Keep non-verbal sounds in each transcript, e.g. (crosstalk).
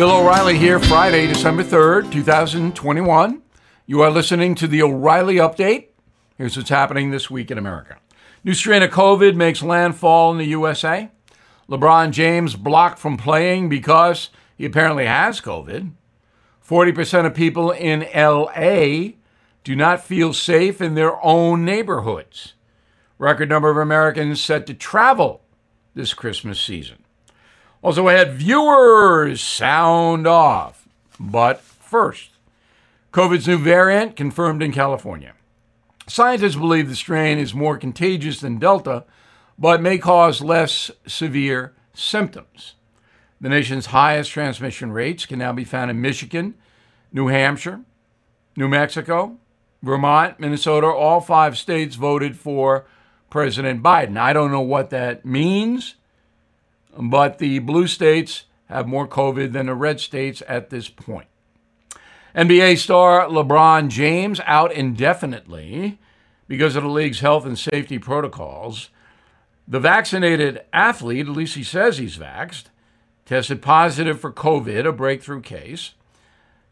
Bill O'Reilly here, Friday, December 3rd, 2021. You are listening to the O'Reilly Update. Here's what's happening this week in America. New strain of COVID makes landfall in the USA. LeBron James blocked from playing because he apparently has COVID. 40% of people in LA do not feel safe in their own neighborhoods. Record number of Americans set to travel this Christmas season. Also, I had viewers sound off. But first, COVID's new variant confirmed in California. Scientists believe the strain is more contagious than Delta, but may cause less severe symptoms. The nation's highest transmission rates can now be found in Michigan, New Hampshire, New Mexico, Vermont, Minnesota. All five states voted for President Biden. I don't know what that means but the blue states have more COVID than the red states at this point. NBA star LeBron James out indefinitely because of the league's health and safety protocols. The vaccinated athlete, at least he says he's vaxxed, tested positive for COVID, a breakthrough case.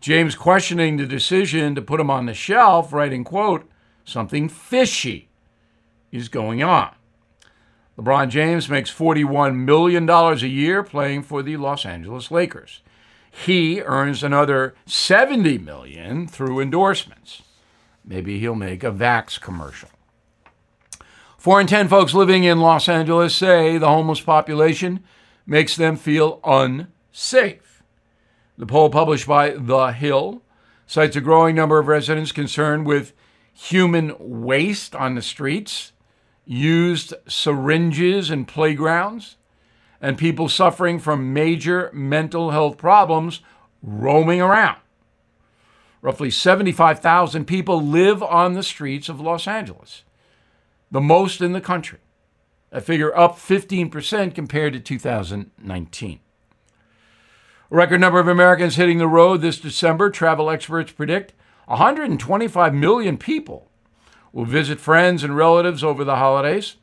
James questioning the decision to put him on the shelf, writing, quote, something fishy is going on. LeBron James makes $41 million a year playing for the Los Angeles Lakers. He earns another 70 million through endorsements. Maybe he'll make a Vax commercial. Four in 10 folks living in Los Angeles say the homeless population makes them feel unsafe. The poll published by The Hill cites a growing number of residents concerned with human waste on the streets used syringes in playgrounds, and people suffering from major mental health problems roaming around. Roughly 75,000 people live on the streets of Los Angeles, the most in the country, a figure up 15% compared to 2019. A record number of Americans hitting the road this December, travel experts predict 125 million people will visit friends and relatives over the holidays.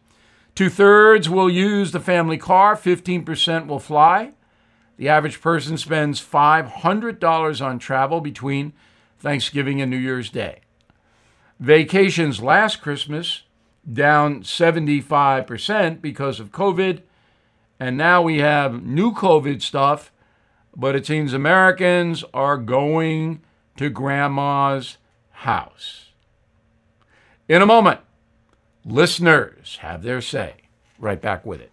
Two thirds will use the family car, 15% will fly. The average person spends $500 on travel between Thanksgiving and New Year's Day. Vacations last Christmas down 75% because of COVID. And now we have new COVID stuff, but it seems Americans are going to grandma's house. In a moment, listeners have their say. Right back with it.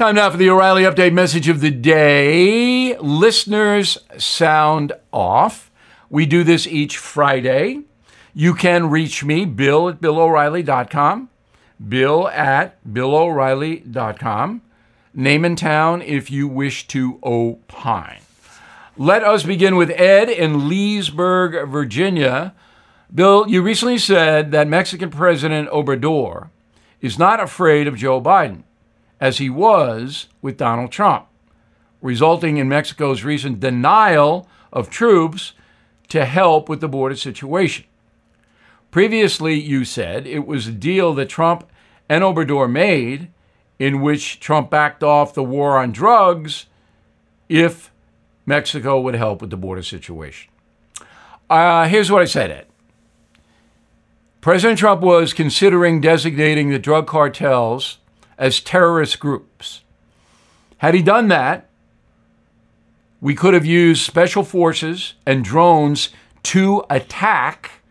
Time now for the O'Reilly Update message of the day. Listeners sound off. We do this each Friday. You can reach me, bill at billo'reilly.com, bill at billo'reilly.com. Name and town if you wish to opine. Let us begin with Ed in Leesburg, Virginia. Bill, you recently said that Mexican President Obrador is not afraid of Joe Biden as he was with Donald Trump, resulting in Mexico's recent denial of troops to help with the border situation. Previously, you said it was a deal that Trump and Obrador made in which Trump backed off the war on drugs if Mexico would help with the border situation. Uh, here's what I said, Ed. President Trump was considering designating the drug cartels as terrorist groups. Had he done that, we could have used special forces and drones to attack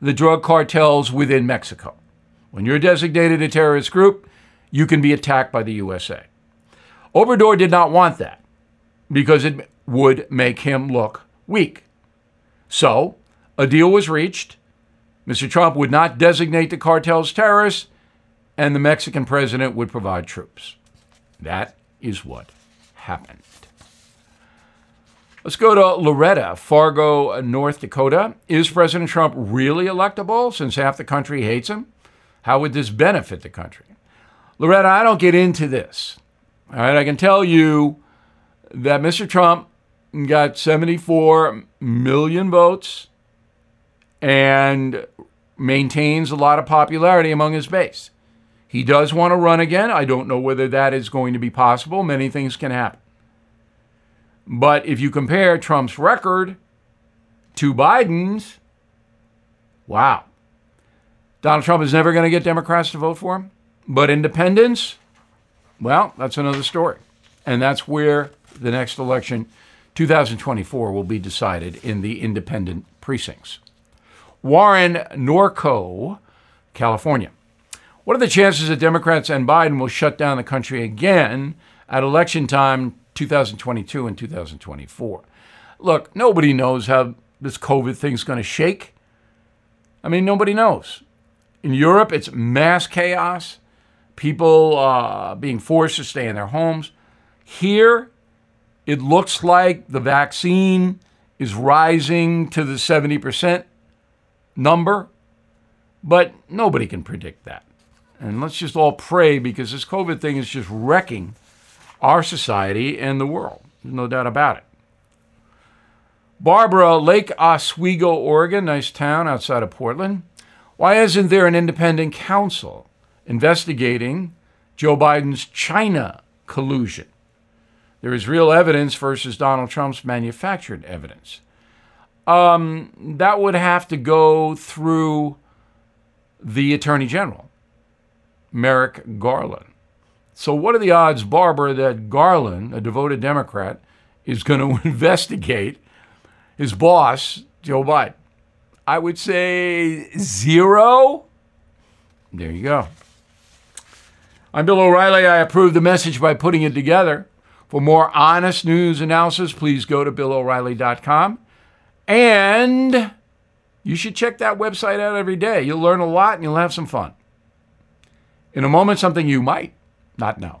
the drug cartels within Mexico. When you're designated a terrorist group, you can be attacked by the USA. Obrador did not want that because it would make him look weak. So, a deal was reached. Mr. Trump would not designate the cartels terrorists, and the Mexican president would provide troops. That is what happened. Let's go to Loretta, Fargo, North Dakota. Is President Trump really electable since half the country hates him? How would this benefit the country? Loretta, I don't get into this. All right, I can tell you that Mr. Trump got 74 million votes and maintains a lot of popularity among his base. He does want to run again. I don't know whether that is going to be possible. Many things can happen. But if you compare Trump's record to Biden's, wow. Donald Trump is never going to get Democrats to vote for him. But independents, well, that's another story. And that's where the next election, 2024, will be decided in the independent precincts. Warren Norco, California. What are the chances that Democrats and Biden will shut down the country again at election time 2022 and 2024? Look, nobody knows how this COVID thing's going to shake. I mean, nobody knows. In Europe, it's mass chaos, people uh, being forced to stay in their homes. Here, it looks like the vaccine is rising to the 70% number, but nobody can predict that. And let's just all pray because this COVID thing is just wrecking our society and the world. There's no doubt about it. Barbara, Lake Oswego, Oregon, nice town outside of Portland. Why isn't there an independent counsel investigating Joe Biden's China collusion? There is real evidence versus Donald Trump's manufactured evidence. Um, that would have to go through the Attorney General, Merrick Garland. So, what are the odds, Barbara, that Garland, a devoted Democrat, is going (laughs) to investigate his boss, Joe Biden? I would say zero. There you go. I'm Bill O'Reilly. I approve the message by putting it together. For more honest news analysis, please go to BillO'Reilly.com. And you should check that website out every day. You'll learn a lot and you'll have some fun. In a moment, something you might not know.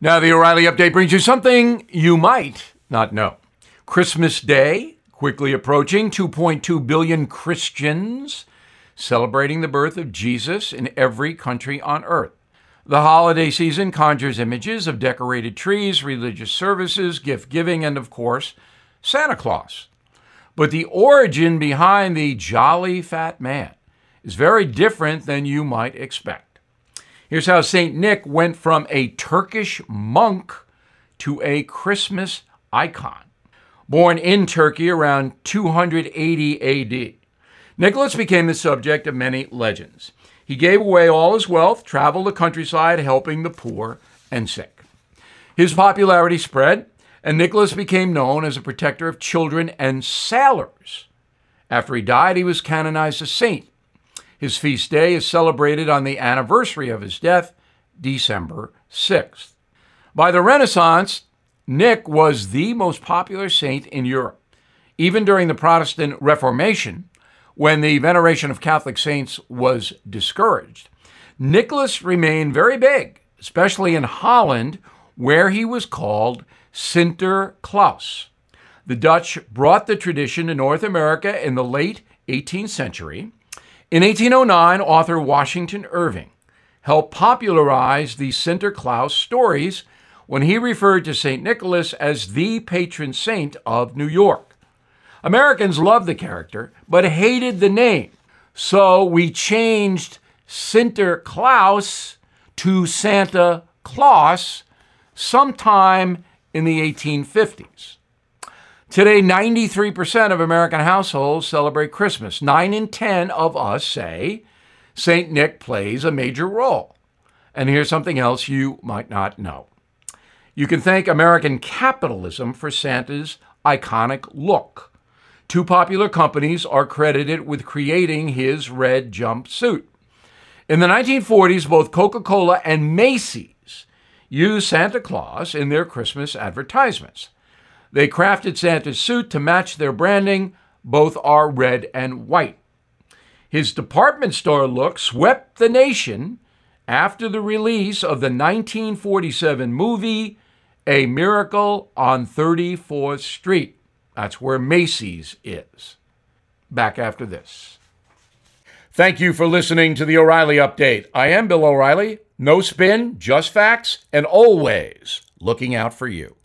Now, the O'Reilly update brings you something you might not know. Christmas Day, quickly approaching, 2.2 billion Christians celebrating the birth of Jesus in every country on earth. The holiday season conjures images of decorated trees, religious services, gift giving, and of course, Santa Claus. But the origin behind the jolly fat man is very different than you might expect. Here's how St. Nick went from a Turkish monk to a Christmas icon. Born in Turkey around 280 AD, Nicholas became the subject of many legends. He gave away all his wealth, traveled the countryside helping the poor and sick. His popularity spread, and Nicholas became known as a protector of children and sailors. After he died, he was canonized a saint his feast day is celebrated on the anniversary of his death, December 6th. By the Renaissance, Nick was the most popular saint in Europe. Even during the Protestant Reformation, when the veneration of Catholic saints was discouraged, Nicholas remained very big, especially in Holland, where he was called Sinter Sinterklaas. The Dutch brought the tradition to North America in the late 18th century. In 1809, author Washington Irving helped popularize the Sinterklaas stories when he referred to St. Nicholas as the patron saint of New York. Americans loved the character, but hated the name. So we changed Sinterklaas to Santa Claus sometime in the 1850s. Today, 93% of American households celebrate Christmas. Nine in 10 of us say St. Nick plays a major role. And here's something else you might not know. You can thank American capitalism for Santa's iconic look. Two popular companies are credited with creating his red jumpsuit. In the 1940s, both Coca Cola and Macy's used Santa Claus in their Christmas advertisements. They crafted Santa's suit to match their branding. Both are red and white. His department store look swept the nation after the release of the 1947 movie A Miracle on 34th Street. That's where Macy's is. Back after this. Thank you for listening to the O'Reilly Update. I am Bill O'Reilly. No spin, just facts, and always looking out for you.